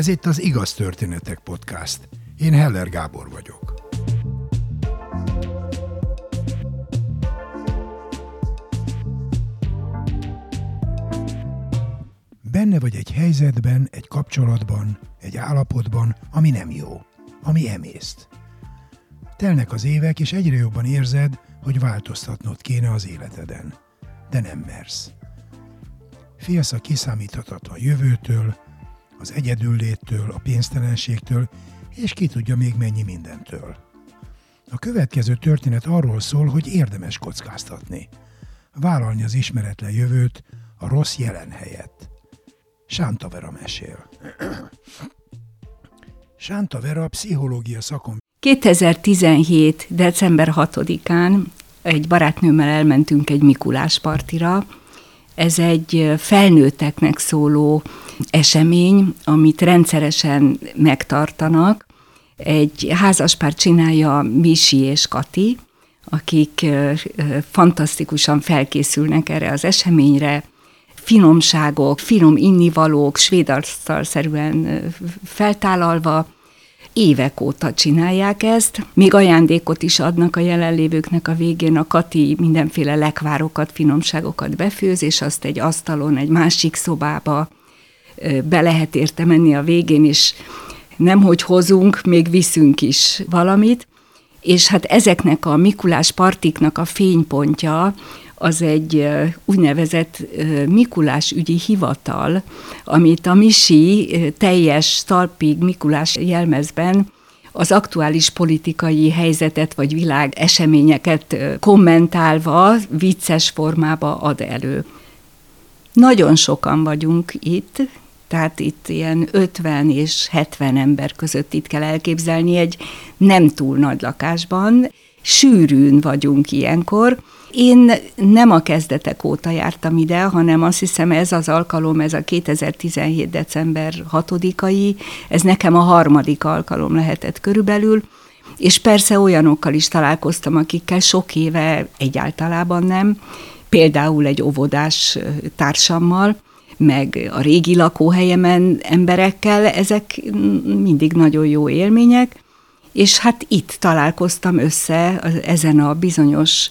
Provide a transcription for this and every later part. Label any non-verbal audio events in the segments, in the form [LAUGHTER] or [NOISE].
Ez itt az Igaz Történetek Podcast. Én Heller Gábor vagyok. Benne vagy egy helyzetben, egy kapcsolatban, egy állapotban, ami nem jó, ami emészt. Telnek az évek, és egyre jobban érzed, hogy változtatnod kéne az életeden. De nem mersz. Félsz a kiszámíthatatlan jövőtől, az egyedülléttől, a pénztelenségtől, és ki tudja még mennyi mindentől. A következő történet arról szól, hogy érdemes kockáztatni. Vállalni az ismeretlen jövőt a rossz jelen helyett. Sánta Vera mesél. [CLEARS THROAT] Sánta Vera pszichológia szakon 2017. december 6-án egy barátnőmmel elmentünk egy Mikulás partira. Ez egy felnőtteknek szóló esemény, amit rendszeresen megtartanak. Egy házaspár csinálja Misi és Kati, akik fantasztikusan felkészülnek erre az eseményre, finomságok, finom innivalók, svédasztalszerűen feltállalva, évek óta csinálják ezt. Még ajándékot is adnak a jelenlévőknek a végén. A Kati mindenféle lekvárokat, finomságokat befőz, és azt egy asztalon, egy másik szobába be lehet érte menni a végén, és nem hogy hozunk, még viszünk is valamit. És hát ezeknek a Mikulás partiknak a fénypontja az egy úgynevezett Mikulás ügyi hivatal, amit a Misi teljes talpig Mikulás jelmezben az aktuális politikai helyzetet vagy világ eseményeket kommentálva, vicces formába ad elő. Nagyon sokan vagyunk itt, tehát itt ilyen 50 és 70 ember között itt kell elképzelni egy nem túl nagy lakásban. Sűrűn vagyunk ilyenkor, én nem a kezdetek óta jártam ide, hanem azt hiszem ez az alkalom, ez a 2017. december 6-ai, ez nekem a harmadik alkalom lehetett körülbelül, és persze olyanokkal is találkoztam, akikkel sok éve egyáltalában nem, például egy óvodás társammal, meg a régi lakóhelyemen emberekkel, ezek mindig nagyon jó élmények, és hát itt találkoztam össze ezen a bizonyos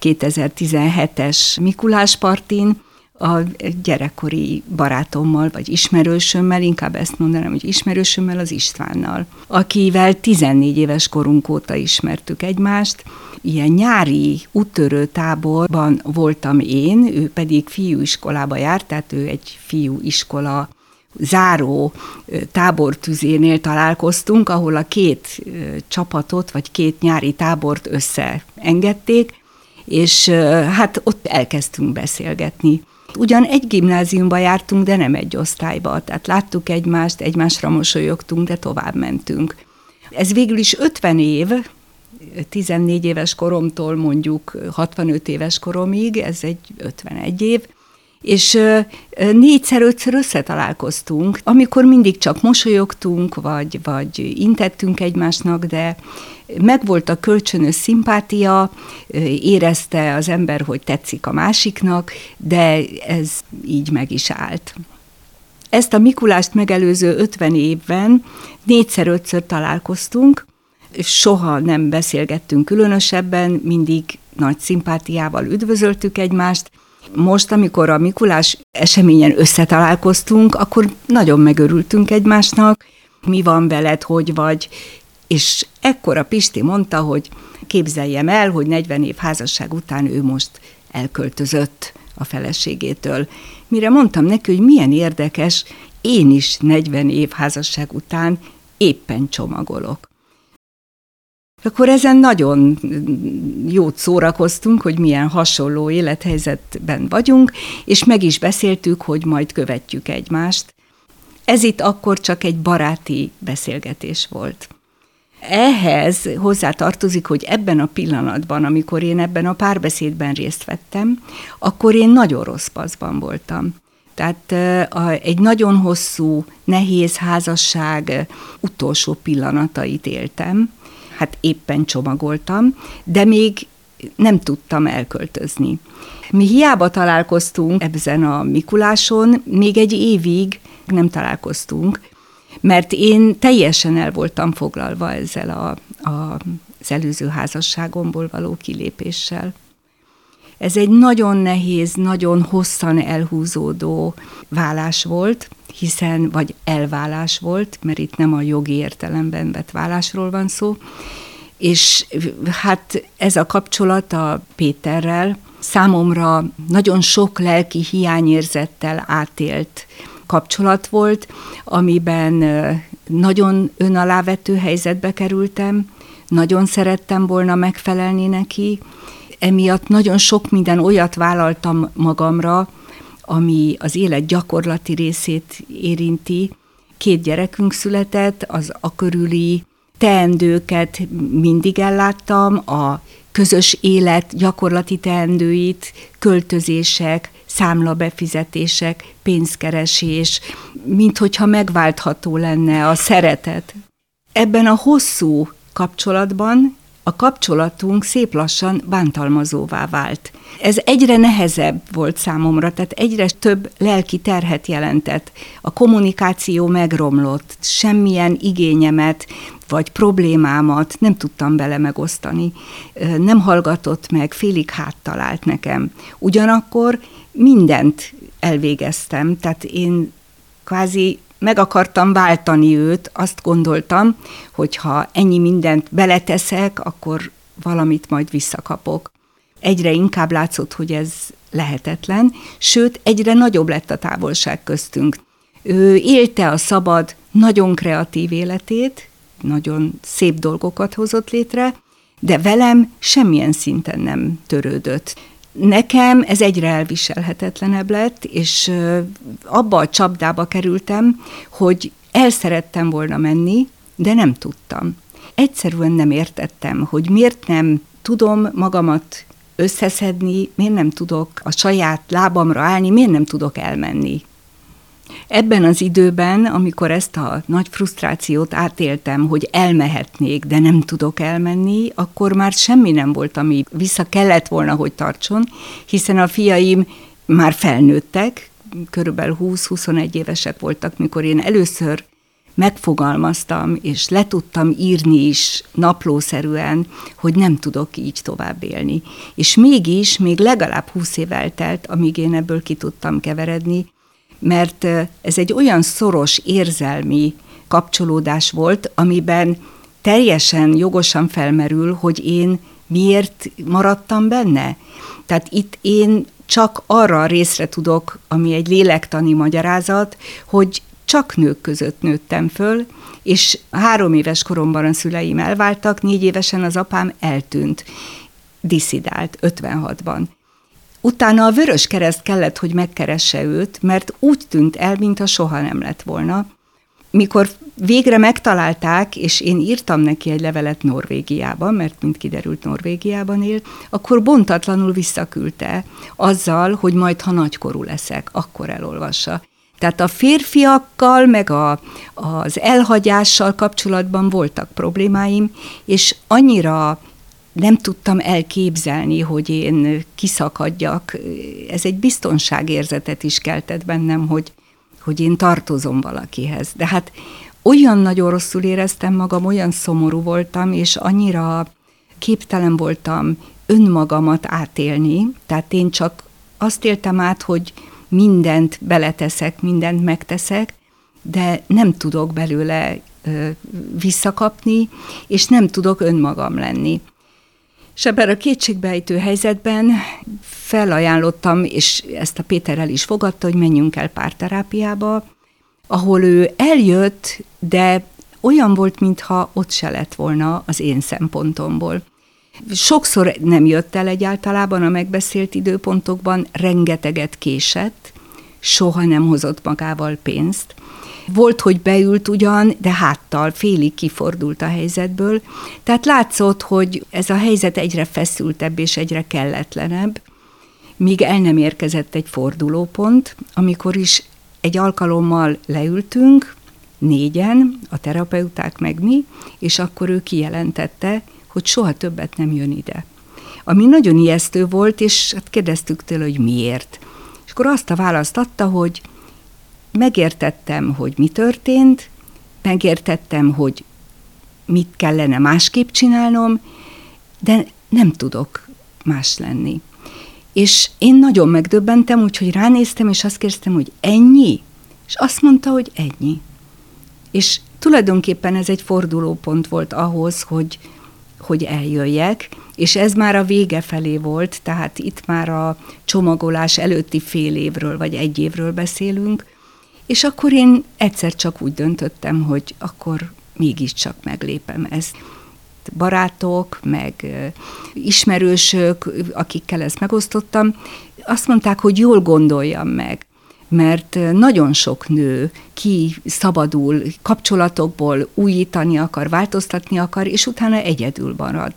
2017-es Mikulás partin, a gyerekkori barátommal, vagy ismerősömmel, inkább ezt mondanám, hogy ismerősömmel, az Istvánnal, akivel 14 éves korunk óta ismertük egymást. Ilyen nyári úttörő táborban voltam én, ő pedig fiúiskolába járt, tehát ő egy fiúiskola záró tábortüzénél találkoztunk, ahol a két csapatot, vagy két nyári tábort összeengedték, és hát ott elkezdtünk beszélgetni. Ugyan egy gimnáziumba jártunk, de nem egy osztályba, tehát láttuk egymást, egymásra mosolyogtunk, de tovább mentünk. Ez végül is 50 év, 14 éves koromtól mondjuk 65 éves koromig, ez egy 51 év, és négyszer-ötször összetalálkoztunk, amikor mindig csak mosolyogtunk, vagy, vagy intettünk egymásnak, de megvolt a kölcsönös szimpátia, érezte az ember, hogy tetszik a másiknak, de ez így meg is állt. Ezt a Mikulást megelőző 50 évben négyszer-ötször találkoztunk, soha nem beszélgettünk különösebben, mindig nagy szimpátiával üdvözöltük egymást, most, amikor a Mikulás eseményen összetalálkoztunk, akkor nagyon megörültünk egymásnak, mi van veled, hogy vagy, és ekkor a Pisti mondta, hogy képzeljem el, hogy 40 év házasság után ő most elköltözött a feleségétől. Mire mondtam neki, hogy milyen érdekes, én is 40 év házasság után éppen csomagolok. Akkor ezen nagyon jót szórakoztunk, hogy milyen hasonló élethelyzetben vagyunk, és meg is beszéltük, hogy majd követjük egymást. Ez itt akkor csak egy baráti beszélgetés volt. Ehhez hozzá tartozik, hogy ebben a pillanatban, amikor én ebben a párbeszédben részt vettem, akkor én nagyon rossz paszban voltam. Tehát egy nagyon hosszú, nehéz házasság utolsó pillanatait éltem, hát éppen csomagoltam, de még nem tudtam elköltözni. Mi hiába találkoztunk ebben a Mikuláson, még egy évig nem találkoztunk, Mert én teljesen el voltam foglalva ezzel a, a, az előző házasságomból való kilépéssel. Ez egy nagyon nehéz, nagyon hosszan elhúzódó vállás volt, hiszen, vagy elvállás volt, mert itt nem a jogi értelemben vett vállásról van szó, és hát ez a kapcsolat a Péterrel számomra nagyon sok lelki hiányérzettel átélt kapcsolat volt, amiben nagyon önalávető helyzetbe kerültem, nagyon szerettem volna megfelelni neki, emiatt nagyon sok minden olyat vállaltam magamra, ami az élet gyakorlati részét érinti. Két gyerekünk született, az a körüli teendőket mindig elláttam, a közös élet gyakorlati teendőit, költözések, számlabefizetések, pénzkeresés, mint hogyha megváltható lenne a szeretet. Ebben a hosszú kapcsolatban a kapcsolatunk szép lassan bántalmazóvá vált. Ez egyre nehezebb volt számomra, tehát egyre több lelki terhet jelentett. A kommunikáció megromlott, semmilyen igényemet vagy problémámat nem tudtam bele megosztani. Nem hallgatott meg, félig háttalált nekem. Ugyanakkor mindent elvégeztem, tehát én kvázi meg akartam váltani őt, azt gondoltam, hogy ha ennyi mindent beleteszek, akkor valamit majd visszakapok. Egyre inkább látszott, hogy ez lehetetlen, sőt, egyre nagyobb lett a távolság köztünk. Ő élte a szabad, nagyon kreatív életét, nagyon szép dolgokat hozott létre, de velem semmilyen szinten nem törődött. Nekem ez egyre elviselhetetlenebb lett, és abba a csapdába kerültem, hogy el szerettem volna menni, de nem tudtam. Egyszerűen nem értettem, hogy miért nem tudom magamat összeszedni, miért nem tudok a saját lábamra állni, miért nem tudok elmenni. Ebben az időben, amikor ezt a nagy frusztrációt átéltem, hogy elmehetnék, de nem tudok elmenni, akkor már semmi nem volt, ami vissza kellett volna, hogy tartson, hiszen a fiaim már felnőttek, körülbelül 20-21 évesek voltak, mikor én először megfogalmaztam, és le tudtam írni is naplószerűen, hogy nem tudok így tovább élni. És mégis, még legalább 20 év eltelt, amíg én ebből ki tudtam keveredni, mert ez egy olyan szoros érzelmi kapcsolódás volt, amiben teljesen jogosan felmerül, hogy én miért maradtam benne. Tehát itt én csak arra a részre tudok, ami egy lélektani magyarázat, hogy csak nők között nőttem föl, és három éves koromban a szüleim elváltak, négy évesen az apám eltűnt, diszidált 56-ban. Utána a Vörös Kereszt kellett, hogy megkeresse őt, mert úgy tűnt el, mintha soha nem lett volna. Mikor végre megtalálták, és én írtam neki egy levelet Norvégiában, mert mint kiderült Norvégiában él, akkor bontatlanul visszaküldte, azzal, hogy majd, ha nagykorú leszek, akkor elolvassa. Tehát a férfiakkal, meg a, az elhagyással kapcsolatban voltak problémáim, és annyira nem tudtam elképzelni, hogy én kiszakadjak. Ez egy biztonságérzetet is keltett bennem, hogy, hogy én tartozom valakihez. De hát olyan nagyon rosszul éreztem magam, olyan szomorú voltam, és annyira képtelen voltam önmagamat átélni, tehát én csak azt éltem át, hogy mindent beleteszek, mindent megteszek, de nem tudok belőle visszakapni, és nem tudok önmagam lenni. És ebben a kétségbejtő helyzetben felajánlottam, és ezt a Péterrel is fogadta, hogy menjünk el párterápiába, ahol ő eljött, de olyan volt, mintha ott se lett volna az én szempontomból. Sokszor nem jött el egyáltalában a megbeszélt időpontokban, rengeteget késett, soha nem hozott magával pénzt, volt, hogy beült ugyan, de háttal félig kifordult a helyzetből. Tehát látszott, hogy ez a helyzet egyre feszültebb és egyre kelletlenebb, míg el nem érkezett egy fordulópont, amikor is egy alkalommal leültünk, négyen, a terapeuták meg mi, és akkor ő kijelentette, hogy soha többet nem jön ide. Ami nagyon ijesztő volt, és hát kérdeztük tőle, hogy miért. És akkor azt a választ adta, hogy megértettem, hogy mi történt, megértettem, hogy mit kellene másképp csinálnom, de nem tudok más lenni. És én nagyon megdöbbentem, úgyhogy ránéztem, és azt kérdeztem, hogy ennyi? És azt mondta, hogy ennyi. És tulajdonképpen ez egy fordulópont volt ahhoz, hogy, hogy eljöjjek, és ez már a vége felé volt, tehát itt már a csomagolás előtti fél évről, vagy egy évről beszélünk, és akkor én egyszer csak úgy döntöttem, hogy akkor mégiscsak meglépem ezt. Barátok, meg ismerősök, akikkel ezt megosztottam, azt mondták, hogy jól gondoljam meg mert nagyon sok nő ki szabadul kapcsolatokból, újítani akar, változtatni akar, és utána egyedül marad.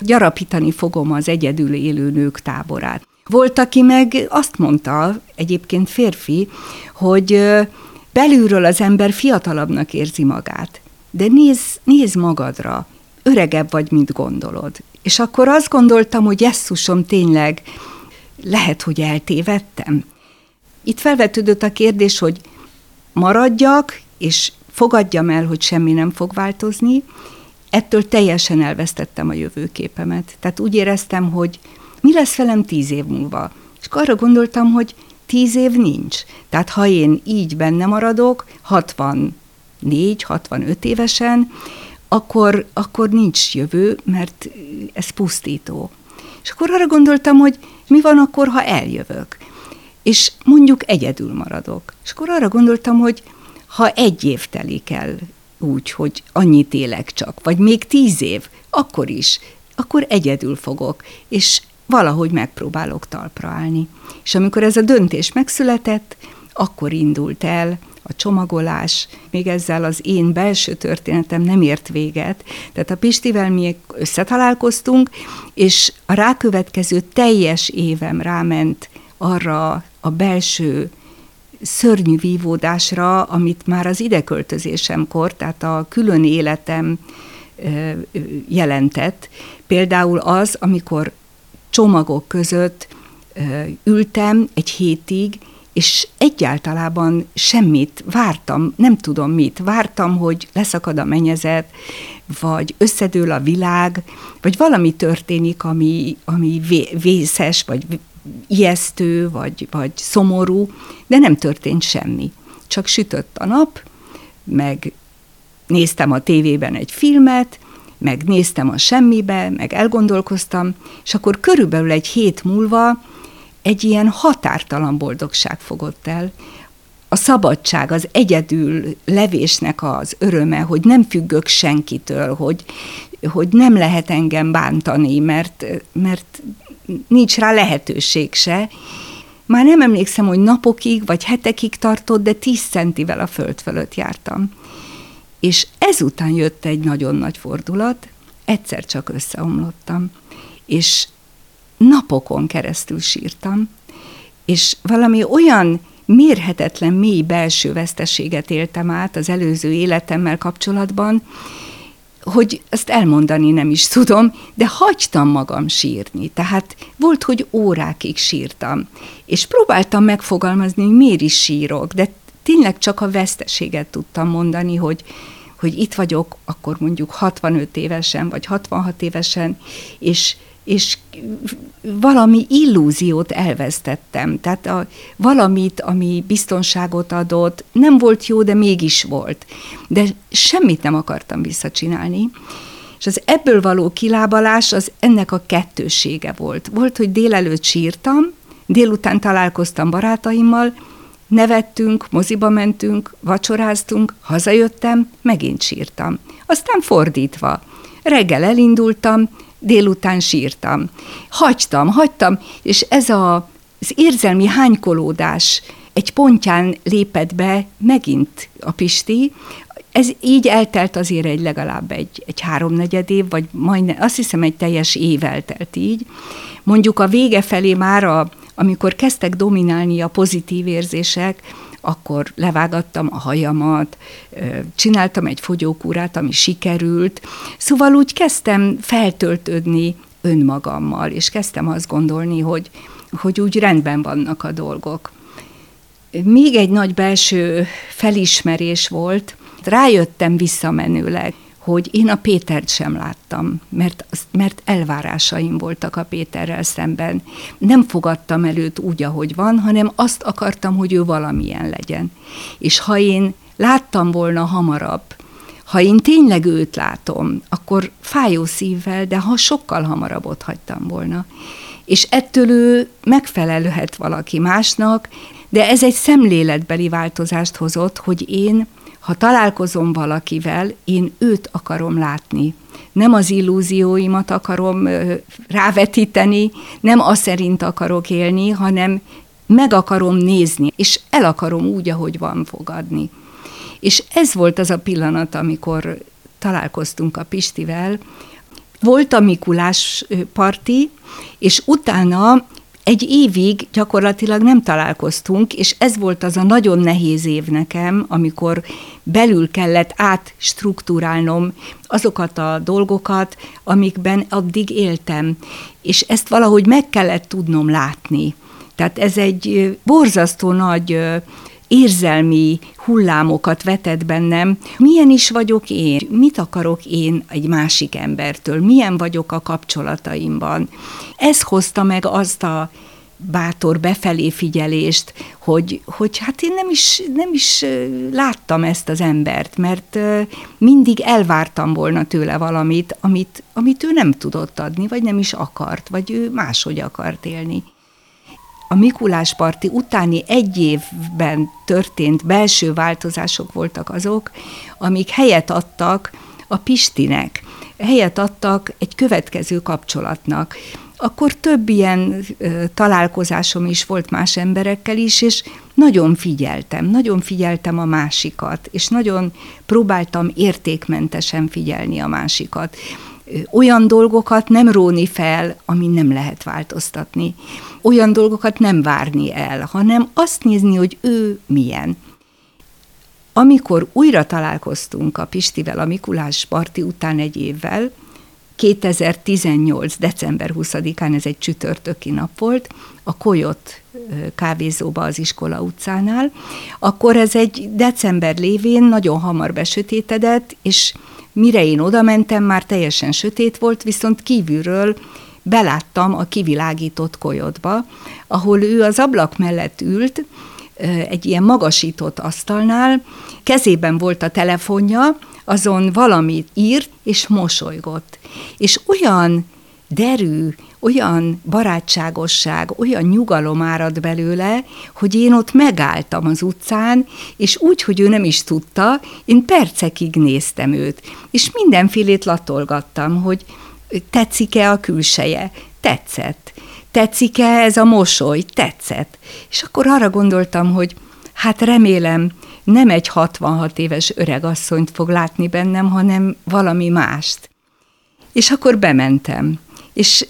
Gyarapítani fogom az egyedül élő nők táborát. Volt, aki meg azt mondta, egyébként férfi, hogy belülről az ember fiatalabbnak érzi magát. De nézz, nézz magadra, öregebb vagy, mint gondolod. És akkor azt gondoltam, hogy jesszusom, tényleg lehet, hogy eltévedtem. Itt felvetődött a kérdés, hogy maradjak, és fogadjam el, hogy semmi nem fog változni, ettől teljesen elvesztettem a jövőképemet. Tehát úgy éreztem, hogy mi lesz velem tíz év múlva. És arra gondoltam, hogy tíz év nincs. Tehát ha én így benne maradok, 64, 65 évesen, akkor, akkor nincs jövő, mert ez pusztító. És akkor arra gondoltam, hogy mi van akkor, ha eljövök és mondjuk egyedül maradok. És akkor arra gondoltam, hogy ha egy év telik el úgy, hogy annyit élek csak, vagy még tíz év, akkor is, akkor egyedül fogok, és valahogy megpróbálok talpra állni. És amikor ez a döntés megszületett, akkor indult el a csomagolás, még ezzel az én belső történetem nem ért véget. Tehát a Pistivel mi összetalálkoztunk, és a rákövetkező teljes évem ráment arra a belső szörnyű vívódásra, amit már az ideköltözésemkor, tehát a külön életem jelentett. Például az, amikor csomagok között ültem egy hétig, és egyáltalában semmit vártam, nem tudom mit. Vártam, hogy leszakad a menyezet, vagy összedől a világ, vagy valami történik, ami, ami vészes, vagy ijesztő, vagy, vagy szomorú, de nem történt semmi. Csak sütött a nap, meg néztem a tévében egy filmet, meg néztem a semmibe, meg elgondolkoztam, és akkor körülbelül egy hét múlva egy ilyen határtalan boldogság fogott el. A szabadság, az egyedül levésnek az öröme, hogy nem függök senkitől, hogy, hogy nem lehet engem bántani, mert, mert nincs rá lehetőség se. Már nem emlékszem, hogy napokig vagy hetekig tartott, de tíz centivel a föld fölött jártam. És ezután jött egy nagyon nagy fordulat, egyszer csak összeomlottam, és napokon keresztül sírtam, és valami olyan mérhetetlen mély belső veszteséget éltem át az előző életemmel kapcsolatban, hogy ezt elmondani nem is tudom, de hagytam magam sírni. Tehát volt, hogy órákig sírtam, és próbáltam megfogalmazni, hogy miért is sírok, de tényleg csak a veszteséget tudtam mondani, hogy, hogy itt vagyok, akkor mondjuk 65 évesen, vagy 66 évesen, és és valami illúziót elvesztettem. Tehát a, valamit, ami biztonságot adott, nem volt jó, de mégis volt. De semmit nem akartam visszacsinálni. És az ebből való kilábalás az ennek a kettősége volt. Volt, hogy délelőtt sírtam, délután találkoztam barátaimmal, nevettünk, moziba mentünk, vacsoráztunk, hazajöttem, megint sírtam. Aztán fordítva. Reggel elindultam, délután sírtam. Hagytam, hagytam, és ez a, az érzelmi hánykolódás egy pontján lépett be megint a Pisti, ez így eltelt azért egy legalább egy, egy háromnegyed év, vagy majdnem, azt hiszem egy teljes év eltelt így. Mondjuk a vége felé már, a, amikor kezdtek dominálni a pozitív érzések, akkor levágattam a hajamat, csináltam egy fogyókúrát, ami sikerült. Szóval úgy kezdtem feltöltődni önmagammal, és kezdtem azt gondolni, hogy, hogy úgy rendben vannak a dolgok. Még egy nagy belső felismerés volt, rájöttem visszamenőleg, hogy én a Pétert sem láttam, mert, mert elvárásaim voltak a Péterrel szemben. Nem fogadtam előtt úgy, ahogy van, hanem azt akartam, hogy ő valamilyen legyen. És ha én láttam volna hamarabb, ha én tényleg őt látom, akkor fájó szívvel, de ha sokkal hamarabb ott hagytam volna. És ettől ő megfelelhet valaki másnak, de ez egy szemléletbeli változást hozott, hogy én ha találkozom valakivel, én őt akarom látni. Nem az illúzióimat akarom rávetíteni, nem az szerint akarok élni, hanem meg akarom nézni, és el akarom úgy, ahogy van fogadni. És ez volt az a pillanat, amikor találkoztunk a Pistivel. Volt a Mikulás parti, és utána egy évig gyakorlatilag nem találkoztunk, és ez volt az a nagyon nehéz év nekem, amikor belül kellett átstruktúrálnom azokat a dolgokat, amikben addig éltem, és ezt valahogy meg kellett tudnom látni. Tehát ez egy borzasztó nagy érzelmi hullámokat vetett bennem. Milyen is vagyok én? Mit akarok én egy másik embertől? Milyen vagyok a kapcsolataimban? Ez hozta meg azt a bátor befelé figyelést, hogy, hogy hát én nem is, nem is láttam ezt az embert, mert mindig elvártam volna tőle valamit, amit, amit ő nem tudott adni, vagy nem is akart, vagy ő máshogy akart élni a Mikulás parti utáni egy évben történt belső változások voltak azok, amik helyet adtak a Pistinek, helyet adtak egy következő kapcsolatnak. Akkor több ilyen ö, találkozásom is volt más emberekkel is, és nagyon figyeltem, nagyon figyeltem a másikat, és nagyon próbáltam értékmentesen figyelni a másikat. Olyan dolgokat nem róni fel, ami nem lehet változtatni olyan dolgokat nem várni el, hanem azt nézni, hogy ő milyen. Amikor újra találkoztunk a Pistivel a Mikulás parti után egy évvel, 2018. december 20-án, ez egy csütörtöki nap volt, a Koyot kávézóba az iskola utcánál, akkor ez egy december lévén nagyon hamar besötétedett, és mire én oda mentem, már teljesen sötét volt, viszont kívülről beláttam a kivilágított kolyodba, ahol ő az ablak mellett ült, egy ilyen magasított asztalnál, kezében volt a telefonja, azon valamit írt, és mosolygott. És olyan derű, olyan barátságosság, olyan nyugalom árad belőle, hogy én ott megálltam az utcán, és úgy, hogy ő nem is tudta, én percekig néztem őt, és mindenfélét latolgattam, hogy tetszik-e a külseje? Tetszett. Tetszik-e ez a mosoly? Tetszett. És akkor arra gondoltam, hogy hát remélem, nem egy 66 éves öregasszonyt fog látni bennem, hanem valami mást. És akkor bementem. És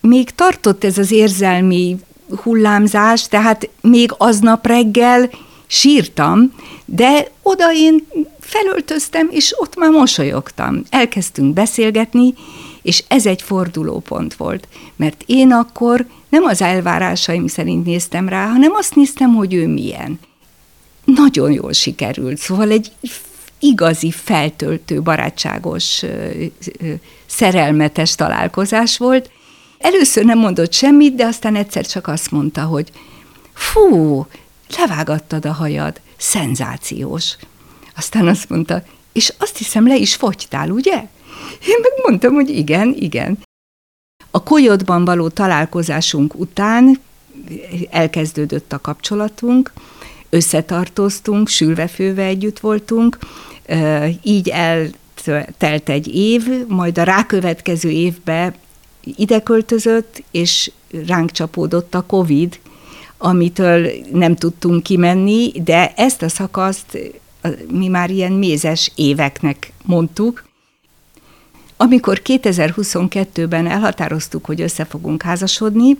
még tartott ez az érzelmi hullámzás, tehát még aznap reggel sírtam, de oda én felöltöztem, és ott már mosolyogtam. Elkezdtünk beszélgetni, és ez egy fordulópont volt, mert én akkor nem az elvárásaim szerint néztem rá, hanem azt néztem, hogy ő milyen. Nagyon jól sikerült, szóval egy igazi, feltöltő, barátságos, szerelmetes találkozás volt. Először nem mondott semmit, de aztán egyszer csak azt mondta, hogy fú, levágattad a hajad, szenzációs. Aztán azt mondta, és azt hiszem le is fogytál, ugye? Én megmondtam, hogy igen, igen. A kolyodban való találkozásunk után elkezdődött a kapcsolatunk, összetartoztunk, sülvefőve együtt voltunk, így eltelt egy év, majd a rákövetkező évbe ide költözött, és ránk csapódott a Covid, amitől nem tudtunk kimenni, de ezt a szakaszt mi már ilyen mézes éveknek mondtuk, amikor 2022-ben elhatároztuk, hogy össze fogunk házasodni,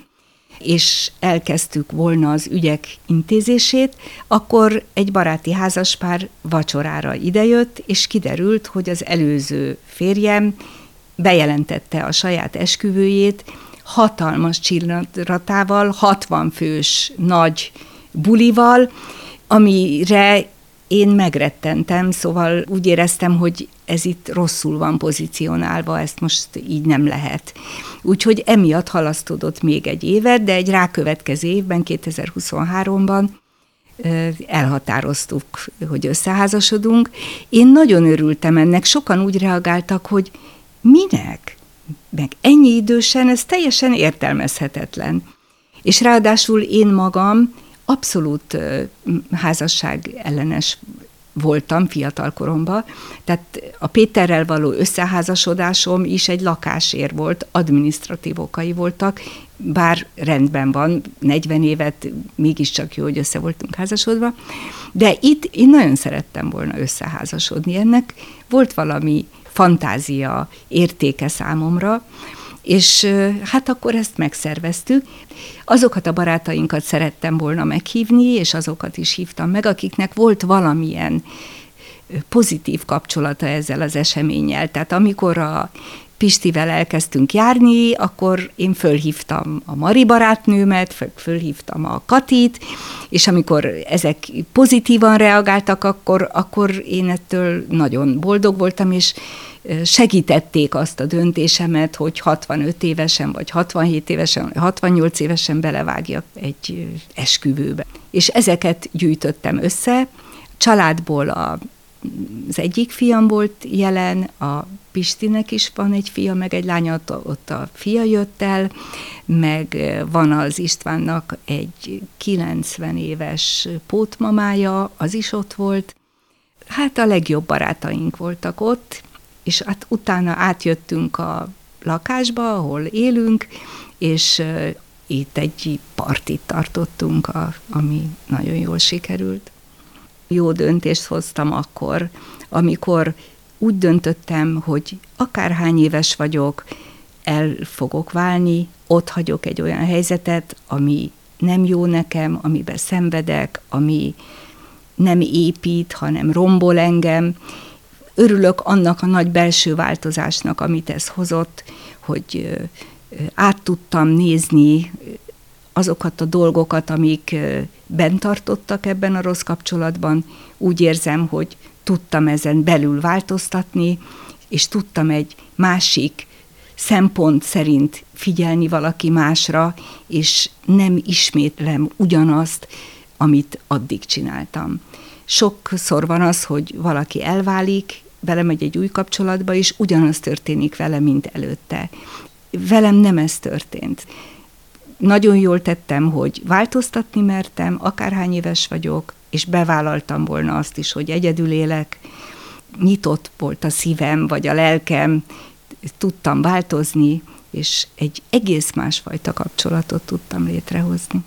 és elkezdtük volna az ügyek intézését, akkor egy baráti házaspár vacsorára idejött, és kiderült, hogy az előző férjem bejelentette a saját esküvőjét, hatalmas csillanatával, 60 fős nagy bulival, amire én megrettentem, szóval úgy éreztem, hogy ez itt rosszul van pozícionálva, ezt most így nem lehet. Úgyhogy emiatt halasztódott még egy évet, de egy rákövetkező évben, 2023-ban elhatároztuk, hogy összeházasodunk. Én nagyon örültem ennek, sokan úgy reagáltak, hogy minek? Meg ennyi idősen, ez teljesen értelmezhetetlen. És ráadásul én magam abszolút házasság ellenes voltam fiatalkoromban, tehát a Péterrel való összeházasodásom is egy lakásért volt, administratív okai voltak, bár rendben van, 40 évet mégiscsak jó, hogy össze voltunk házasodva, de itt én nagyon szerettem volna összeházasodni. Ennek volt valami fantázia értéke számomra, és hát akkor ezt megszerveztük. Azokat a barátainkat szerettem volna meghívni, és azokat is hívtam meg, akiknek volt valamilyen pozitív kapcsolata ezzel az eseménnyel. Tehát amikor a Pistivel elkezdtünk járni, akkor én fölhívtam a Mari barátnőmet, fölhívtam a Katit, és amikor ezek pozitívan reagáltak, akkor, akkor én ettől nagyon boldog voltam, és segítették azt a döntésemet, hogy 65 évesen, vagy 67 évesen, vagy 68 évesen belevágjak egy esküvőbe. És ezeket gyűjtöttem össze. Családból a, az egyik fiam volt jelen, a Pistinek is van egy fia, meg egy lánya, ott a fia jött el, meg van az Istvánnak egy 90 éves pótmamája, az is ott volt. Hát a legjobb barátaink voltak ott, és hát utána átjöttünk a lakásba, ahol élünk, és itt egy partit tartottunk, ami nagyon jól sikerült. Jó döntést hoztam akkor, amikor úgy döntöttem, hogy akárhány éves vagyok, el fogok válni, ott hagyok egy olyan helyzetet, ami nem jó nekem, amiben szenvedek, ami nem épít, hanem rombol engem, örülök annak a nagy belső változásnak, amit ez hozott, hogy át tudtam nézni azokat a dolgokat, amik bent tartottak ebben a rossz kapcsolatban. Úgy érzem, hogy tudtam ezen belül változtatni, és tudtam egy másik szempont szerint figyelni valaki másra, és nem ismétlem ugyanazt, amit addig csináltam. Sokszor van az, hogy valaki elválik, belemegy egy új kapcsolatba, és ugyanaz történik vele, mint előtte. Velem nem ez történt. Nagyon jól tettem, hogy változtatni mertem, akárhány éves vagyok, és bevállaltam volna azt is, hogy egyedül élek. Nyitott volt a szívem, vagy a lelkem, tudtam változni, és egy egész másfajta kapcsolatot tudtam létrehozni.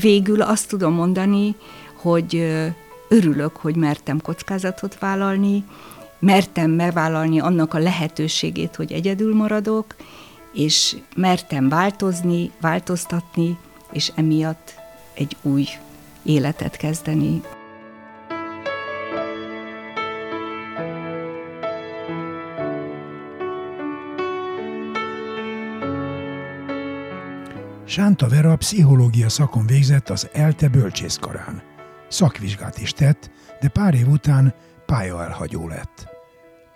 Végül azt tudom mondani, hogy örülök, hogy mertem kockázatot vállalni, mertem megvállalni annak a lehetőségét, hogy egyedül maradok, és mertem változni, változtatni, és emiatt egy új életet kezdeni. Sánta Vera pszichológia szakon végzett az ELTE bölcsészkarán. Szakvizsgát is tett, de pár év után pályaelhagyó lett.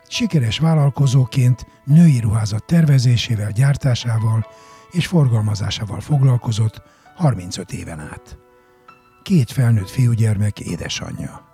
Sikeres vállalkozóként női ruházat tervezésével, gyártásával és forgalmazásával foglalkozott 35 éven át. Két felnőtt fiúgyermek édesanyja.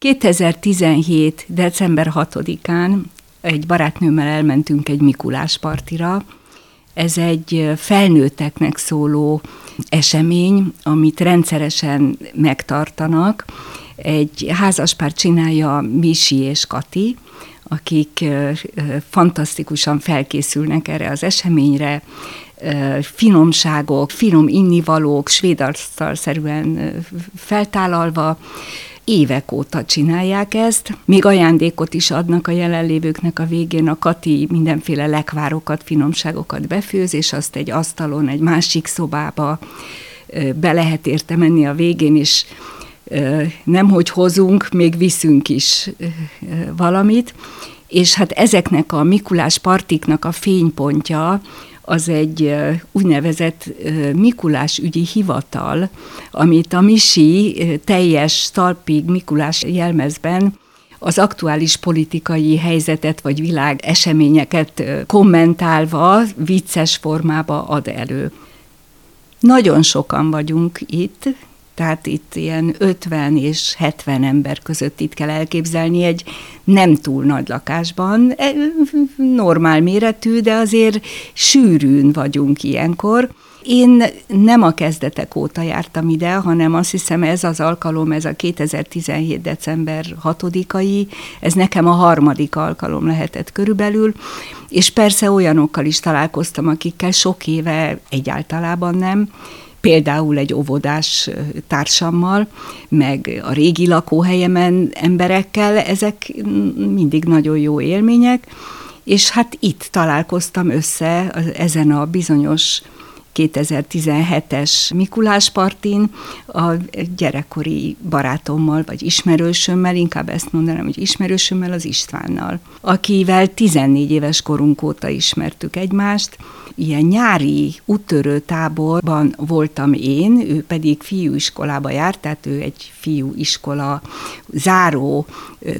2017. december 6-án egy barátnőmmel elmentünk egy Mikulás partira. Ez egy felnőtteknek szóló esemény, amit rendszeresen megtartanak. Egy házaspár csinálja Misi és Kati, akik fantasztikusan felkészülnek erre az eseményre, finomságok, finom innivalók, svédasztalszerűen feltálalva, évek óta csinálják ezt. Még ajándékot is adnak a jelenlévőknek a végén. A Kati mindenféle lekvárokat, finomságokat befőz, és azt egy asztalon, egy másik szobába be lehet érte menni a végén, és nem hogy hozunk, még viszünk is valamit. És hát ezeknek a Mikulás partiknak a fénypontja az egy úgynevezett Mikulás ügyi hivatal, amit a Misi teljes talpig Mikulás jelmezben az aktuális politikai helyzetet vagy világ eseményeket kommentálva vicces formába ad elő. Nagyon sokan vagyunk itt, tehát itt ilyen 50 és 70 ember között itt kell elképzelni egy nem túl nagy lakásban, e, normál méretű, de azért sűrűn vagyunk ilyenkor. Én nem a kezdetek óta jártam ide, hanem azt hiszem ez az alkalom, ez a 2017. december 6-ai, ez nekem a harmadik alkalom lehetett körülbelül, és persze olyanokkal is találkoztam, akikkel sok éve egyáltalában nem, például egy óvodás társammal, meg a régi lakóhelyemen emberekkel, ezek mindig nagyon jó élmények, és hát itt találkoztam össze ezen a bizonyos 2017-es Mikulás partin a gyerekkori barátommal, vagy ismerősömmel, inkább ezt mondanám, hogy ismerősömmel, az Istvánnal, akivel 14 éves korunk óta ismertük egymást, ilyen nyári úttörő táborban voltam én, ő pedig fiúiskolába járt, tehát ő egy fiúiskola záró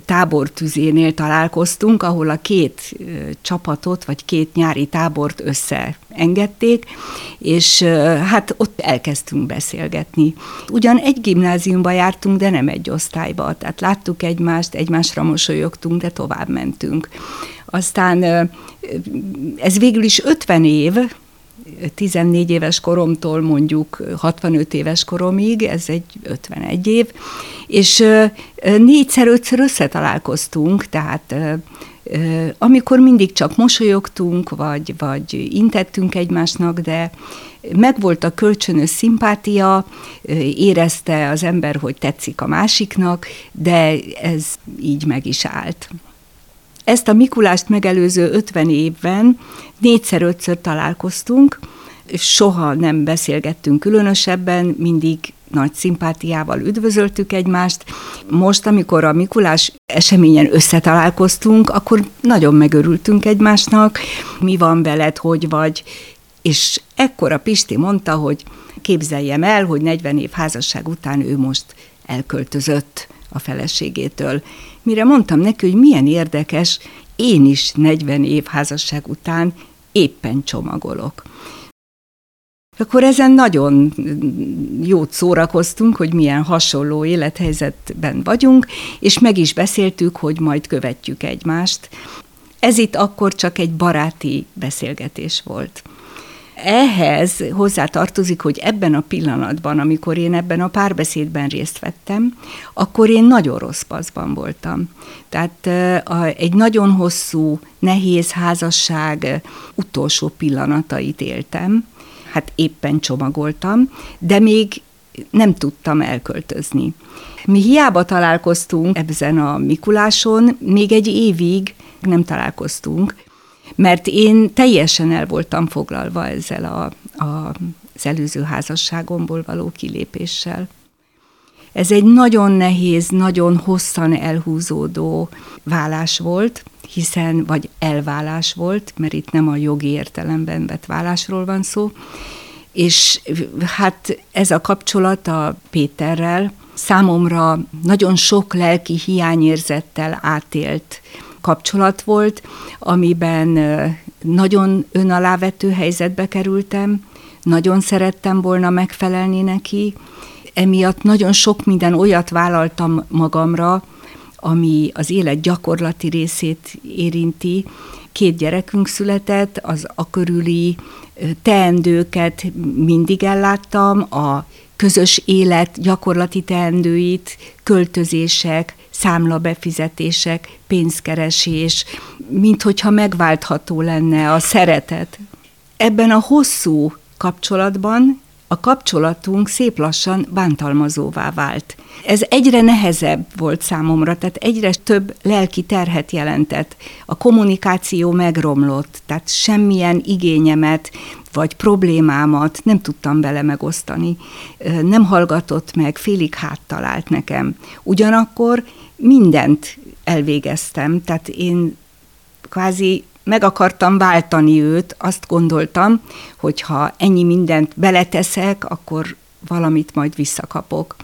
tábortüzénél találkoztunk, ahol a két csapatot, vagy két nyári tábort összeengedték, és hát ott elkezdtünk beszélgetni. Ugyan egy gimnáziumba jártunk, de nem egy osztályba, tehát láttuk egymást, egymásra mosolyogtunk, de tovább mentünk. Aztán ez végül is 50 év, 14 éves koromtól mondjuk 65 éves koromig, ez egy 51 év, és négyszer-ötször összetalálkoztunk, tehát amikor mindig csak mosolyogtunk, vagy, vagy intettünk egymásnak, de megvolt a kölcsönös szimpátia, érezte az ember, hogy tetszik a másiknak, de ez így meg is állt. Ezt a Mikulást megelőző 50 évben négyszer-ötször találkoztunk, soha nem beszélgettünk különösebben, mindig nagy szimpátiával üdvözöltük egymást. Most, amikor a Mikulás eseményen összetalálkoztunk, akkor nagyon megörültünk egymásnak, mi van veled, hogy vagy, és ekkor a Pisti mondta, hogy képzeljem el, hogy 40 év házasság után ő most elköltözött a feleségétől. Mire mondtam neki, hogy milyen érdekes, én is 40 év házasság után éppen csomagolok. Akkor ezen nagyon jót szórakoztunk, hogy milyen hasonló élethelyzetben vagyunk, és meg is beszéltük, hogy majd követjük egymást. Ez itt akkor csak egy baráti beszélgetés volt ehhez hozzá tartozik, hogy ebben a pillanatban, amikor én ebben a párbeszédben részt vettem, akkor én nagyon rossz paszban voltam. Tehát egy nagyon hosszú, nehéz házasság utolsó pillanatait éltem, hát éppen csomagoltam, de még nem tudtam elköltözni. Mi hiába találkoztunk ebben a Mikuláson, még egy évig nem találkoztunk, mert én teljesen el voltam foglalva ezzel a, a, az előző házasságomból való kilépéssel. Ez egy nagyon nehéz, nagyon hosszan elhúzódó vállás volt, hiszen, vagy elvállás volt, mert itt nem a jogi értelemben vett vállásról van szó, és hát ez a kapcsolat a Péterrel számomra nagyon sok lelki hiányérzettel átélt kapcsolat volt, amiben nagyon önalávető helyzetbe kerültem, nagyon szerettem volna megfelelni neki, emiatt nagyon sok minden olyat vállaltam magamra, ami az élet gyakorlati részét érinti. Két gyerekünk született, az a körüli teendőket mindig elláttam, a közös élet gyakorlati teendőit, költözések, számlabefizetések, pénzkeresés, mint hogyha megváltható lenne a szeretet. Ebben a hosszú kapcsolatban a kapcsolatunk szép lassan bántalmazóvá vált. Ez egyre nehezebb volt számomra, tehát egyre több lelki terhet jelentett. A kommunikáció megromlott, tehát semmilyen igényemet vagy problémámat nem tudtam vele megosztani. Nem hallgatott meg, félig háttalált nekem. Ugyanakkor mindent elvégeztem, tehát én kvázi meg akartam váltani őt, azt gondoltam, hogy ha ennyi mindent beleteszek, akkor valamit majd visszakapok.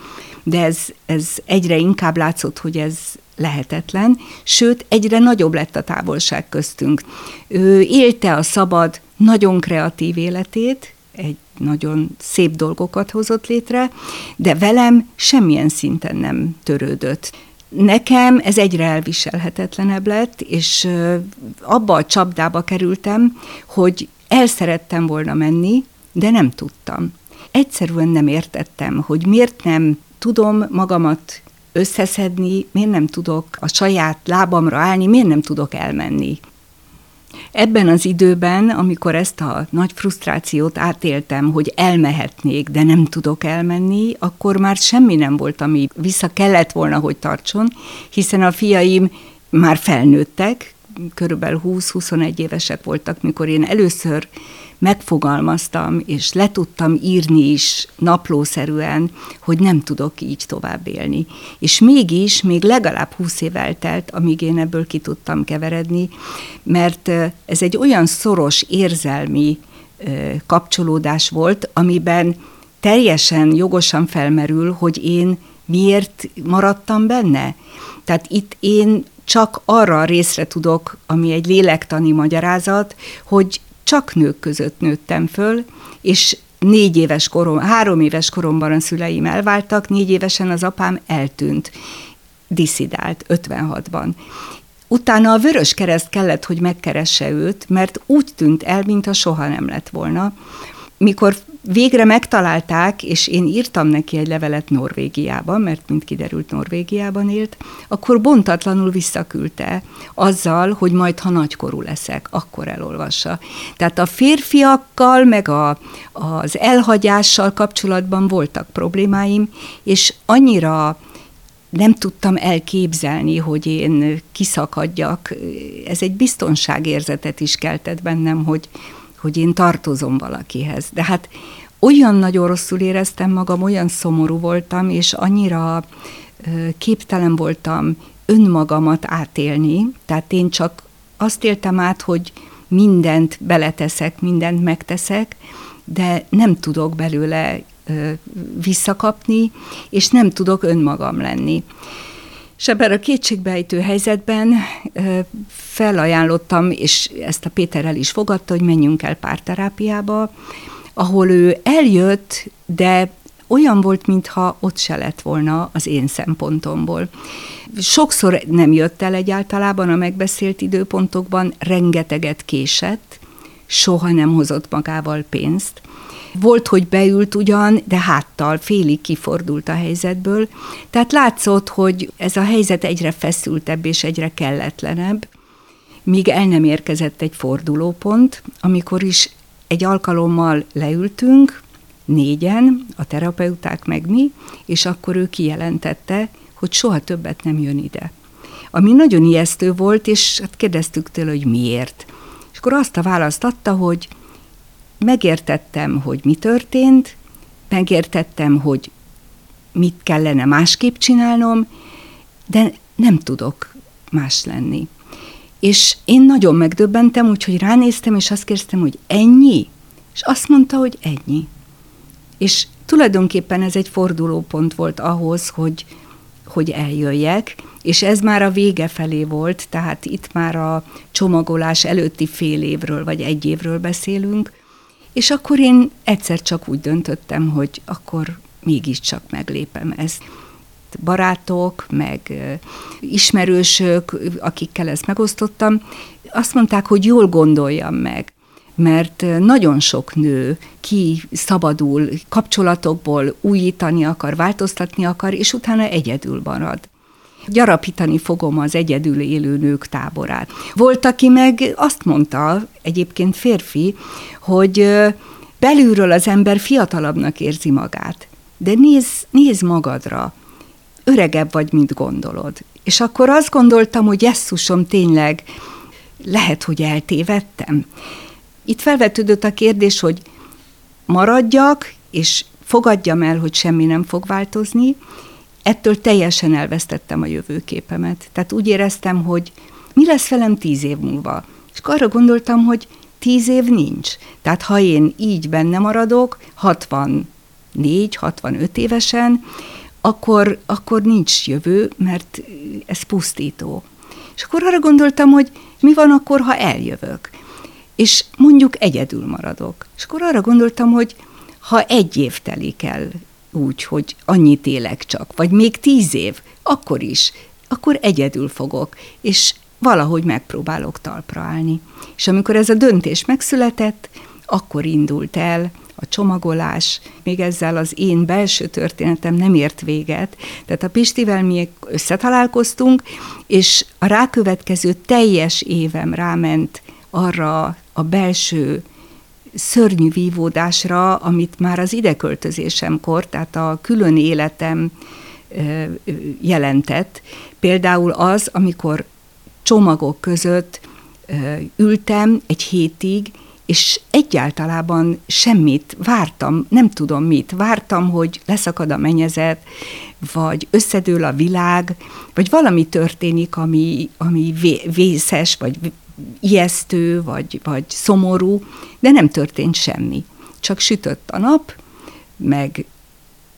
De ez, ez egyre inkább látszott, hogy ez lehetetlen, sőt, egyre nagyobb lett a távolság köztünk. Ő élte a szabad, nagyon kreatív életét, egy nagyon szép dolgokat hozott létre, de velem semmilyen szinten nem törődött. Nekem ez egyre elviselhetetlenebb lett, és abba a csapdába kerültem, hogy el szerettem volna menni, de nem tudtam. Egyszerűen nem értettem, hogy miért nem tudom magamat összeszedni, miért nem tudok a saját lábamra állni, miért nem tudok elmenni. Ebben az időben, amikor ezt a nagy frusztrációt átéltem, hogy elmehetnék, de nem tudok elmenni, akkor már semmi nem volt, ami vissza kellett volna, hogy tartson, hiszen a fiaim már felnőttek, körülbelül 20-21 évesek voltak, mikor én először megfogalmaztam, és le tudtam írni is naplószerűen, hogy nem tudok így tovább élni. És mégis, még legalább 20 év eltelt, amíg én ebből ki tudtam keveredni, mert ez egy olyan szoros érzelmi kapcsolódás volt, amiben teljesen jogosan felmerül, hogy én miért maradtam benne. Tehát itt én csak arra a részre tudok, ami egy lélektani magyarázat, hogy csak nők között nőttem föl, és négy éves korom, három éves koromban a szüleim elváltak, négy évesen az apám eltűnt, diszidált 56-ban. Utána a Vörös Kereszt kellett, hogy megkeresse őt, mert úgy tűnt el, mintha soha nem lett volna. Mikor végre megtalálták, és én írtam neki egy levelet Norvégiában, mert mint kiderült Norvégiában élt, akkor bontatlanul visszaküldte azzal, hogy majd, ha nagykorú leszek, akkor elolvassa. Tehát a férfiakkal, meg a, az elhagyással kapcsolatban voltak problémáim, és annyira nem tudtam elképzelni, hogy én kiszakadjak. Ez egy biztonságérzetet is keltett bennem, hogy, hogy én tartozom valakihez. De hát olyan nagyon rosszul éreztem magam, olyan szomorú voltam, és annyira képtelen voltam önmagamat átélni, tehát én csak azt éltem át, hogy mindent beleteszek, mindent megteszek, de nem tudok belőle visszakapni, és nem tudok önmagam lenni. És ebben a kétségbejtő helyzetben felajánlottam, és ezt a Péterrel is fogadta, hogy menjünk el párterápiába, ahol ő eljött, de olyan volt, mintha ott se lett volna az én szempontomból. Sokszor nem jött el egyáltalában a megbeszélt időpontokban, rengeteget késett, soha nem hozott magával pénzt, volt, hogy beült ugyan, de háttal félig kifordult a helyzetből. Tehát látszott, hogy ez a helyzet egyre feszültebb és egyre kelletlenebb, míg el nem érkezett egy fordulópont, amikor is egy alkalommal leültünk, négyen, a terapeuták meg mi, és akkor ő kijelentette, hogy soha többet nem jön ide. Ami nagyon ijesztő volt, és hát kérdeztük tőle, hogy miért. És akkor azt a választ adta, hogy megértettem, hogy mi történt, megértettem, hogy mit kellene másképp csinálnom, de nem tudok más lenni. És én nagyon megdöbbentem, úgyhogy ránéztem, és azt kérdeztem, hogy ennyi? És azt mondta, hogy ennyi. És tulajdonképpen ez egy fordulópont volt ahhoz, hogy, hogy eljöjjek, és ez már a vége felé volt, tehát itt már a csomagolás előtti fél évről vagy egy évről beszélünk, és akkor én egyszer csak úgy döntöttem, hogy akkor mégiscsak meglépem ezt. barátok, meg ismerősök, akikkel ezt megosztottam, azt mondták, hogy jól gondoljam meg mert nagyon sok nő ki szabadul kapcsolatokból, újítani akar, változtatni akar, és utána egyedül marad gyarapítani fogom az egyedül élő nők táborát. Volt, aki meg azt mondta, egyébként férfi, hogy belülről az ember fiatalabbnak érzi magát, de nézz, nézz magadra, öregebb vagy, mint gondolod. És akkor azt gondoltam, hogy jesszusom, tényleg lehet, hogy eltévedtem. Itt felvetődött a kérdés, hogy maradjak, és fogadjam el, hogy semmi nem fog változni, ettől teljesen elvesztettem a jövőképemet. Tehát úgy éreztem, hogy mi lesz velem tíz év múlva. És arra gondoltam, hogy tíz év nincs. Tehát ha én így benne maradok, 64, 65 évesen, akkor, akkor nincs jövő, mert ez pusztító. És akkor arra gondoltam, hogy mi van akkor, ha eljövök, és mondjuk egyedül maradok. És akkor arra gondoltam, hogy ha egy év telik el úgy, hogy annyit élek csak, vagy még tíz év, akkor is, akkor egyedül fogok, és valahogy megpróbálok talpra állni. És amikor ez a döntés megszületett, akkor indult el a csomagolás, még ezzel az én belső történetem nem ért véget. Tehát a Pistivel mi összetalálkoztunk, és a rákövetkező teljes évem ráment arra a belső szörnyű vívódásra, amit már az ideköltözésemkor, tehát a külön életem jelentett. Például az, amikor csomagok között ültem egy hétig, és egyáltalában semmit vártam, nem tudom mit. Vártam, hogy leszakad a menyezet, vagy összedől a világ, vagy valami történik, ami, ami vészes, vagy ijesztő, vagy, vagy szomorú, de nem történt semmi. Csak sütött a nap, meg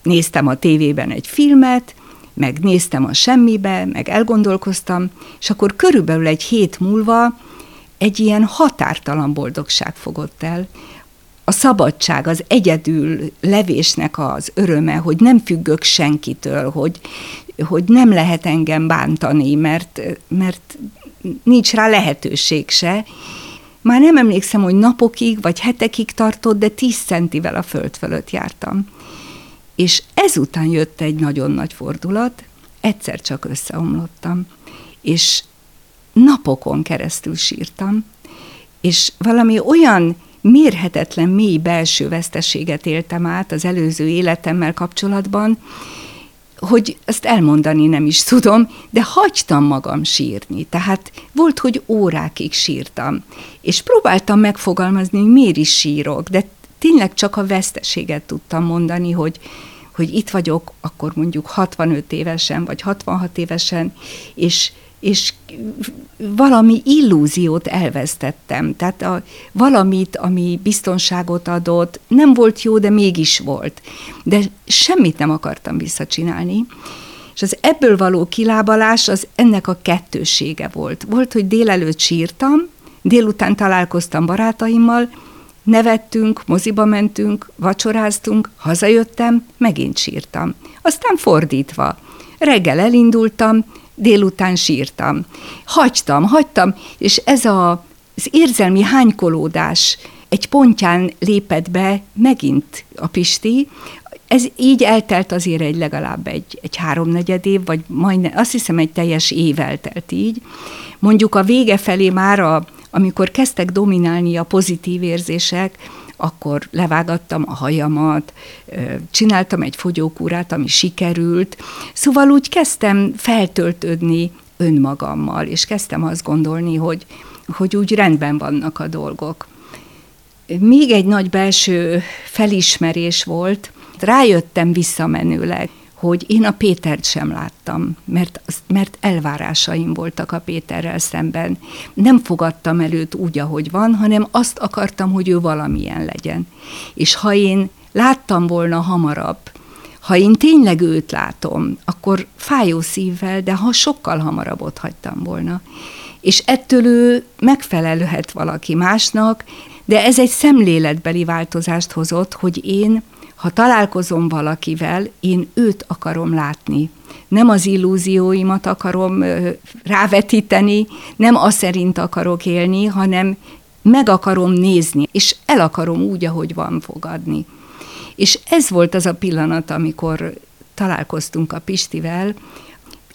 néztem a tévében egy filmet, meg néztem a semmibe, meg elgondolkoztam, és akkor körülbelül egy hét múlva egy ilyen határtalan boldogság fogott el. A szabadság, az egyedül levésnek az öröme, hogy nem függök senkitől, hogy, hogy nem lehet engem bántani, mert, mert nincs rá lehetőség se. Már nem emlékszem, hogy napokig vagy hetekig tartott, de tíz centivel a föld fölött jártam. És ezután jött egy nagyon nagy fordulat, egyszer csak összeomlottam, és napokon keresztül sírtam, és valami olyan mérhetetlen mély belső veszteséget éltem át az előző életemmel kapcsolatban, hogy ezt elmondani nem is tudom, de hagytam magam sírni. Tehát volt, hogy órákig sírtam, és próbáltam megfogalmazni, hogy miért is sírok, de tényleg csak a veszteséget tudtam mondani, hogy, hogy itt vagyok, akkor mondjuk 65 évesen, vagy 66 évesen, és és valami illúziót elvesztettem. Tehát a, valamit, ami biztonságot adott, nem volt jó, de mégis volt. De semmit nem akartam visszacsinálni. És az ebből való kilábalás az ennek a kettősége volt. Volt, hogy délelőtt sírtam, délután találkoztam barátaimmal, nevettünk, moziba mentünk, vacsoráztunk, hazajöttem, megint sírtam. Aztán fordítva. Reggel elindultam, délután sírtam. Hagytam, hagytam, és ez a, az érzelmi hánykolódás egy pontján lépett be megint a Pisti, ez így eltelt azért egy legalább egy, egy háromnegyed év, vagy majdnem, azt hiszem egy teljes év eltelt így. Mondjuk a vége felé már, a, amikor kezdtek dominálni a pozitív érzések, akkor levágattam a hajamat, csináltam egy fogyókúrát, ami sikerült. Szóval úgy kezdtem feltöltődni önmagammal, és kezdtem azt gondolni, hogy, hogy úgy rendben vannak a dolgok. Még egy nagy belső felismerés volt, rájöttem visszamenőleg, hogy én a Pétert sem láttam, mert, mert elvárásaim voltak a Péterrel szemben. Nem fogadtam előtt úgy, ahogy van, hanem azt akartam, hogy ő valamilyen legyen. És ha én láttam volna hamarabb, ha én tényleg őt látom, akkor fájó szívvel, de ha sokkal hamarabb ott hagytam volna. És ettől ő megfelelőhet valaki másnak, de ez egy szemléletbeli változást hozott, hogy én ha találkozom valakivel, én őt akarom látni. Nem az illúzióimat akarom rávetíteni, nem az szerint akarok élni, hanem meg akarom nézni, és el akarom úgy, ahogy van fogadni. És ez volt az a pillanat, amikor találkoztunk a Pistivel.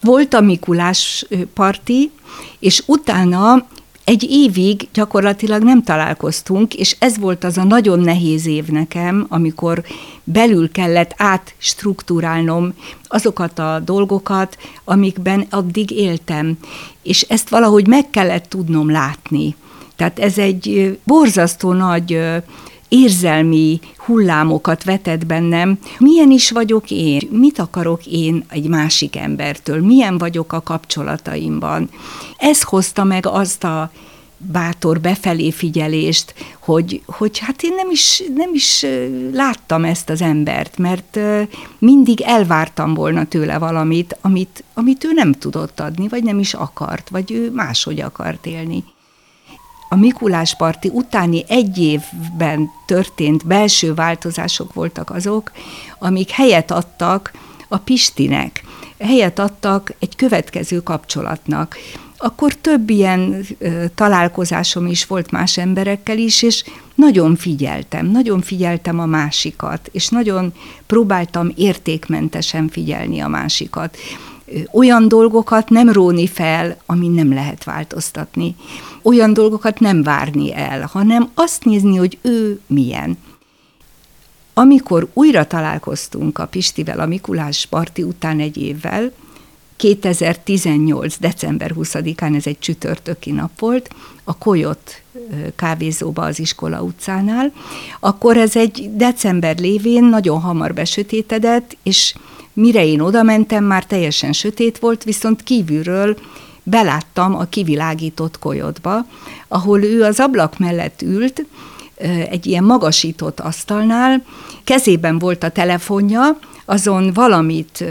Volt a Mikulás parti, és utána egy évig gyakorlatilag nem találkoztunk, és ez volt az a nagyon nehéz év nekem, amikor belül kellett átstruktúrálnom azokat a dolgokat, amikben addig éltem. És ezt valahogy meg kellett tudnom látni. Tehát ez egy borzasztó nagy érzelmi hullámokat vetett bennem. Milyen is vagyok én? Mit akarok én egy másik embertől? Milyen vagyok a kapcsolataimban? Ez hozta meg azt a bátor befelé figyelést, hogy, hogy hát én nem is, nem is láttam ezt az embert, mert mindig elvártam volna tőle valamit, amit, amit ő nem tudott adni, vagy nem is akart, vagy ő máshogy akart élni a Mikulás parti utáni egy évben történt belső változások voltak azok, amik helyet adtak a Pistinek, helyet adtak egy következő kapcsolatnak. Akkor több ilyen találkozásom is volt más emberekkel is, és nagyon figyeltem, nagyon figyeltem a másikat, és nagyon próbáltam értékmentesen figyelni a másikat. Olyan dolgokat nem róni fel, ami nem lehet változtatni olyan dolgokat nem várni el, hanem azt nézni, hogy ő milyen. Amikor újra találkoztunk a Pistivel a Mikulás parti után egy évvel, 2018. december 20-án, ez egy csütörtöki nap volt, a Koyot kávézóba az iskola utcánál, akkor ez egy december lévén nagyon hamar besötétedett, és mire én oda mentem, már teljesen sötét volt, viszont kívülről beláttam a kivilágított kolyodba, ahol ő az ablak mellett ült, egy ilyen magasított asztalnál, kezében volt a telefonja, azon valamit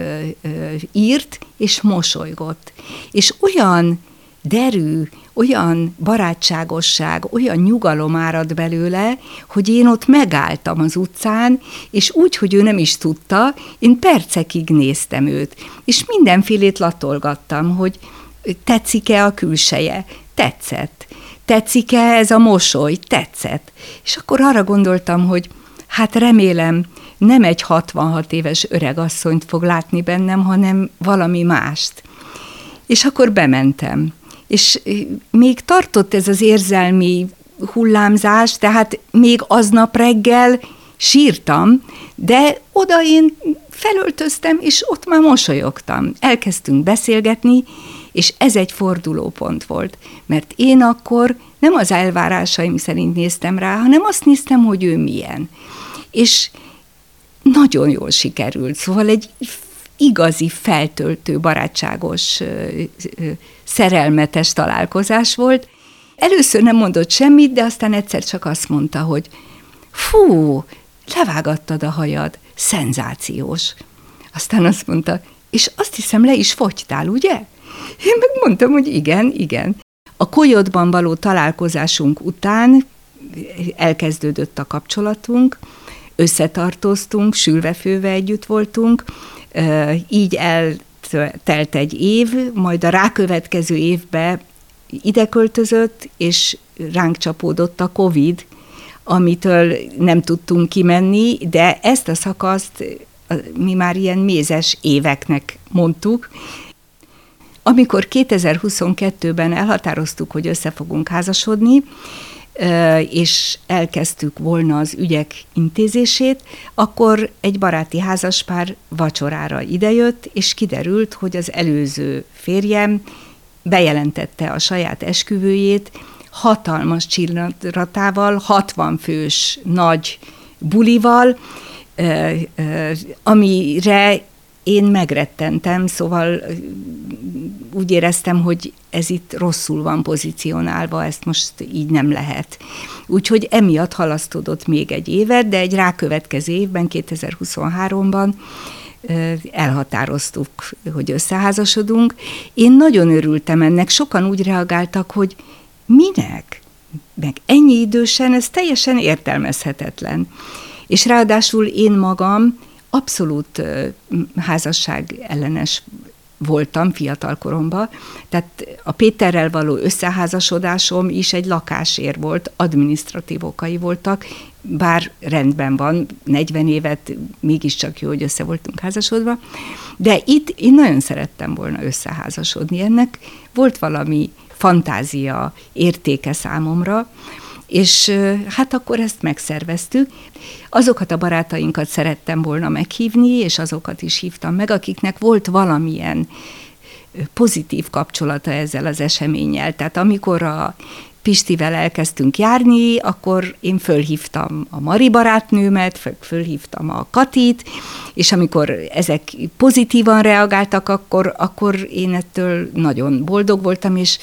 írt, és mosolygott. És olyan derű, olyan barátságosság, olyan nyugalom árad belőle, hogy én ott megálltam az utcán, és úgy, hogy ő nem is tudta, én percekig néztem őt, és mindenfélét latolgattam, hogy tetszik-e a külseje? Tetszett. Tetszik-e ez a mosoly? Tetszett. És akkor arra gondoltam, hogy hát remélem, nem egy 66 éves öregasszonyt fog látni bennem, hanem valami mást. És akkor bementem. És még tartott ez az érzelmi hullámzás, tehát még aznap reggel sírtam, de oda én felöltöztem, és ott már mosolyogtam. Elkezdtünk beszélgetni, és ez egy fordulópont volt, mert én akkor nem az elvárásaim szerint néztem rá, hanem azt néztem, hogy ő milyen. És nagyon jól sikerült, szóval egy igazi, feltöltő, barátságos, szerelmetes találkozás volt. Először nem mondott semmit, de aztán egyszer csak azt mondta, hogy fú, levágattad a hajad, szenzációs. Aztán azt mondta, és azt hiszem le is fogytál, ugye? Én meg mondtam, hogy igen, igen. A kolyodban való találkozásunk után elkezdődött a kapcsolatunk, összetartoztunk, sülvefőve együtt voltunk, így eltelt egy év, majd a rákövetkező évbe ide költözött, és ránk csapódott a Covid, amitől nem tudtunk kimenni, de ezt a szakaszt mi már ilyen mézes éveknek mondtuk, amikor 2022-ben elhatároztuk, hogy össze fogunk házasodni, és elkezdtük volna az ügyek intézését, akkor egy baráti házaspár vacsorára idejött, és kiderült, hogy az előző férjem bejelentette a saját esküvőjét, hatalmas csillatával, 60 fős nagy bulival, amire én megrettentem, szóval úgy éreztem, hogy ez itt rosszul van pozícionálva, ezt most így nem lehet. Úgyhogy emiatt halasztódott még egy évet, de egy rákövetkező évben, 2023-ban elhatároztuk, hogy összeházasodunk. Én nagyon örültem ennek, sokan úgy reagáltak, hogy minek? Meg ennyi idősen, ez teljesen értelmezhetetlen. És ráadásul én magam abszolút házasság ellenes voltam fiatal koromban, tehát a Péterrel való összeházasodásom is egy lakásért volt, administratív okai voltak, bár rendben van, 40 évet mégiscsak jó, hogy össze voltunk házasodva, de itt én nagyon szerettem volna összeházasodni. Ennek volt valami fantázia értéke számomra, és hát akkor ezt megszerveztük. Azokat a barátainkat szerettem volna meghívni, és azokat is hívtam meg, akiknek volt valamilyen pozitív kapcsolata ezzel az eseménnyel. Tehát amikor a Pistivel elkezdtünk járni, akkor én fölhívtam a Mari barátnőmet, fölhívtam a Katit, és amikor ezek pozitívan reagáltak, akkor, akkor én ettől nagyon boldog voltam, és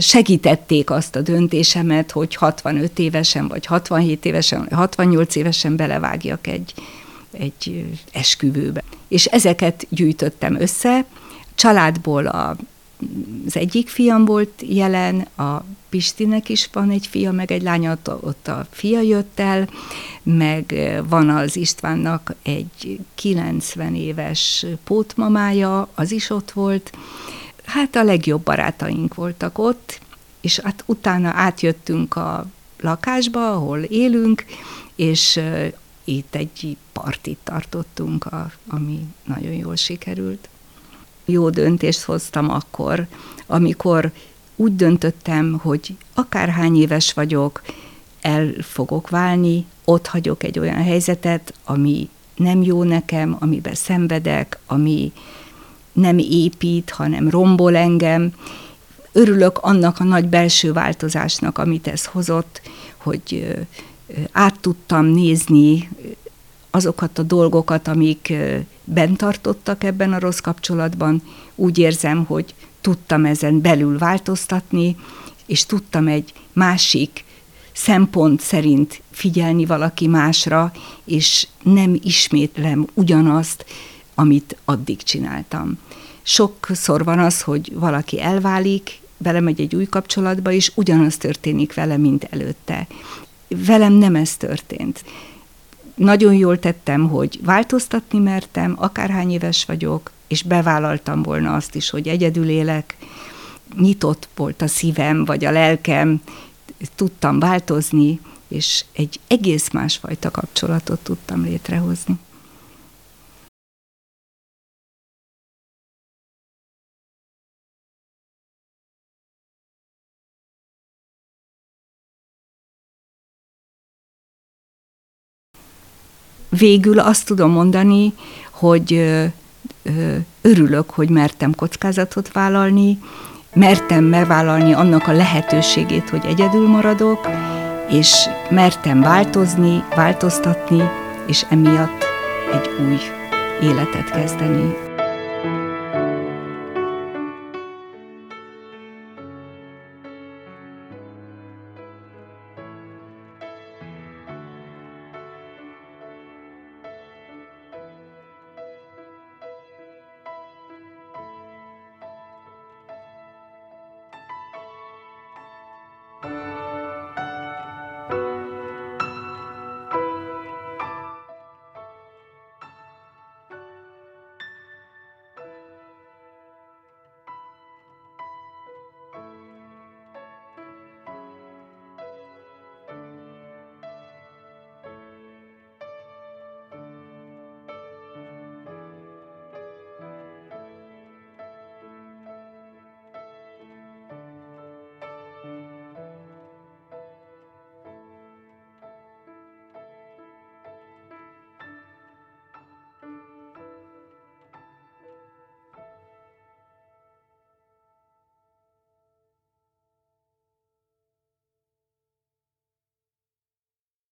segítették azt a döntésemet, hogy 65 évesen, vagy 67 évesen, vagy 68 évesen belevágjak egy, egy esküvőbe. És ezeket gyűjtöttem össze. Családból a, az egyik fiam volt jelen, a Pistinek is van egy fia, meg egy lánya, ott a fia jött el, meg van az Istvánnak egy 90 éves pótmamája, az is ott volt, hát a legjobb barátaink voltak ott, és hát utána átjöttünk a lakásba, ahol élünk, és itt egy partit tartottunk, ami nagyon jól sikerült. Jó döntést hoztam akkor, amikor úgy döntöttem, hogy akárhány éves vagyok, el fogok válni, ott hagyok egy olyan helyzetet, ami nem jó nekem, amiben szenvedek, ami, nem épít, hanem rombol engem. Örülök annak a nagy belső változásnak, amit ez hozott, hogy át tudtam nézni azokat a dolgokat, amik bent tartottak ebben a rossz kapcsolatban. Úgy érzem, hogy tudtam ezen belül változtatni, és tudtam egy másik szempont szerint figyelni valaki másra, és nem ismétlem ugyanazt, amit addig csináltam. Sokszor van az, hogy valaki elválik, belemegy egy új kapcsolatba, és ugyanaz történik vele, mint előtte. Velem nem ez történt. Nagyon jól tettem, hogy változtatni mertem, akárhány éves vagyok, és bevállaltam volna azt is, hogy egyedül élek, nyitott volt a szívem, vagy a lelkem, tudtam változni, és egy egész másfajta kapcsolatot tudtam létrehozni. Végül azt tudom mondani, hogy örülök, hogy mertem kockázatot vállalni, mertem megvállalni annak a lehetőségét, hogy egyedül maradok, és mertem változni, változtatni, és emiatt egy új életet kezdeni.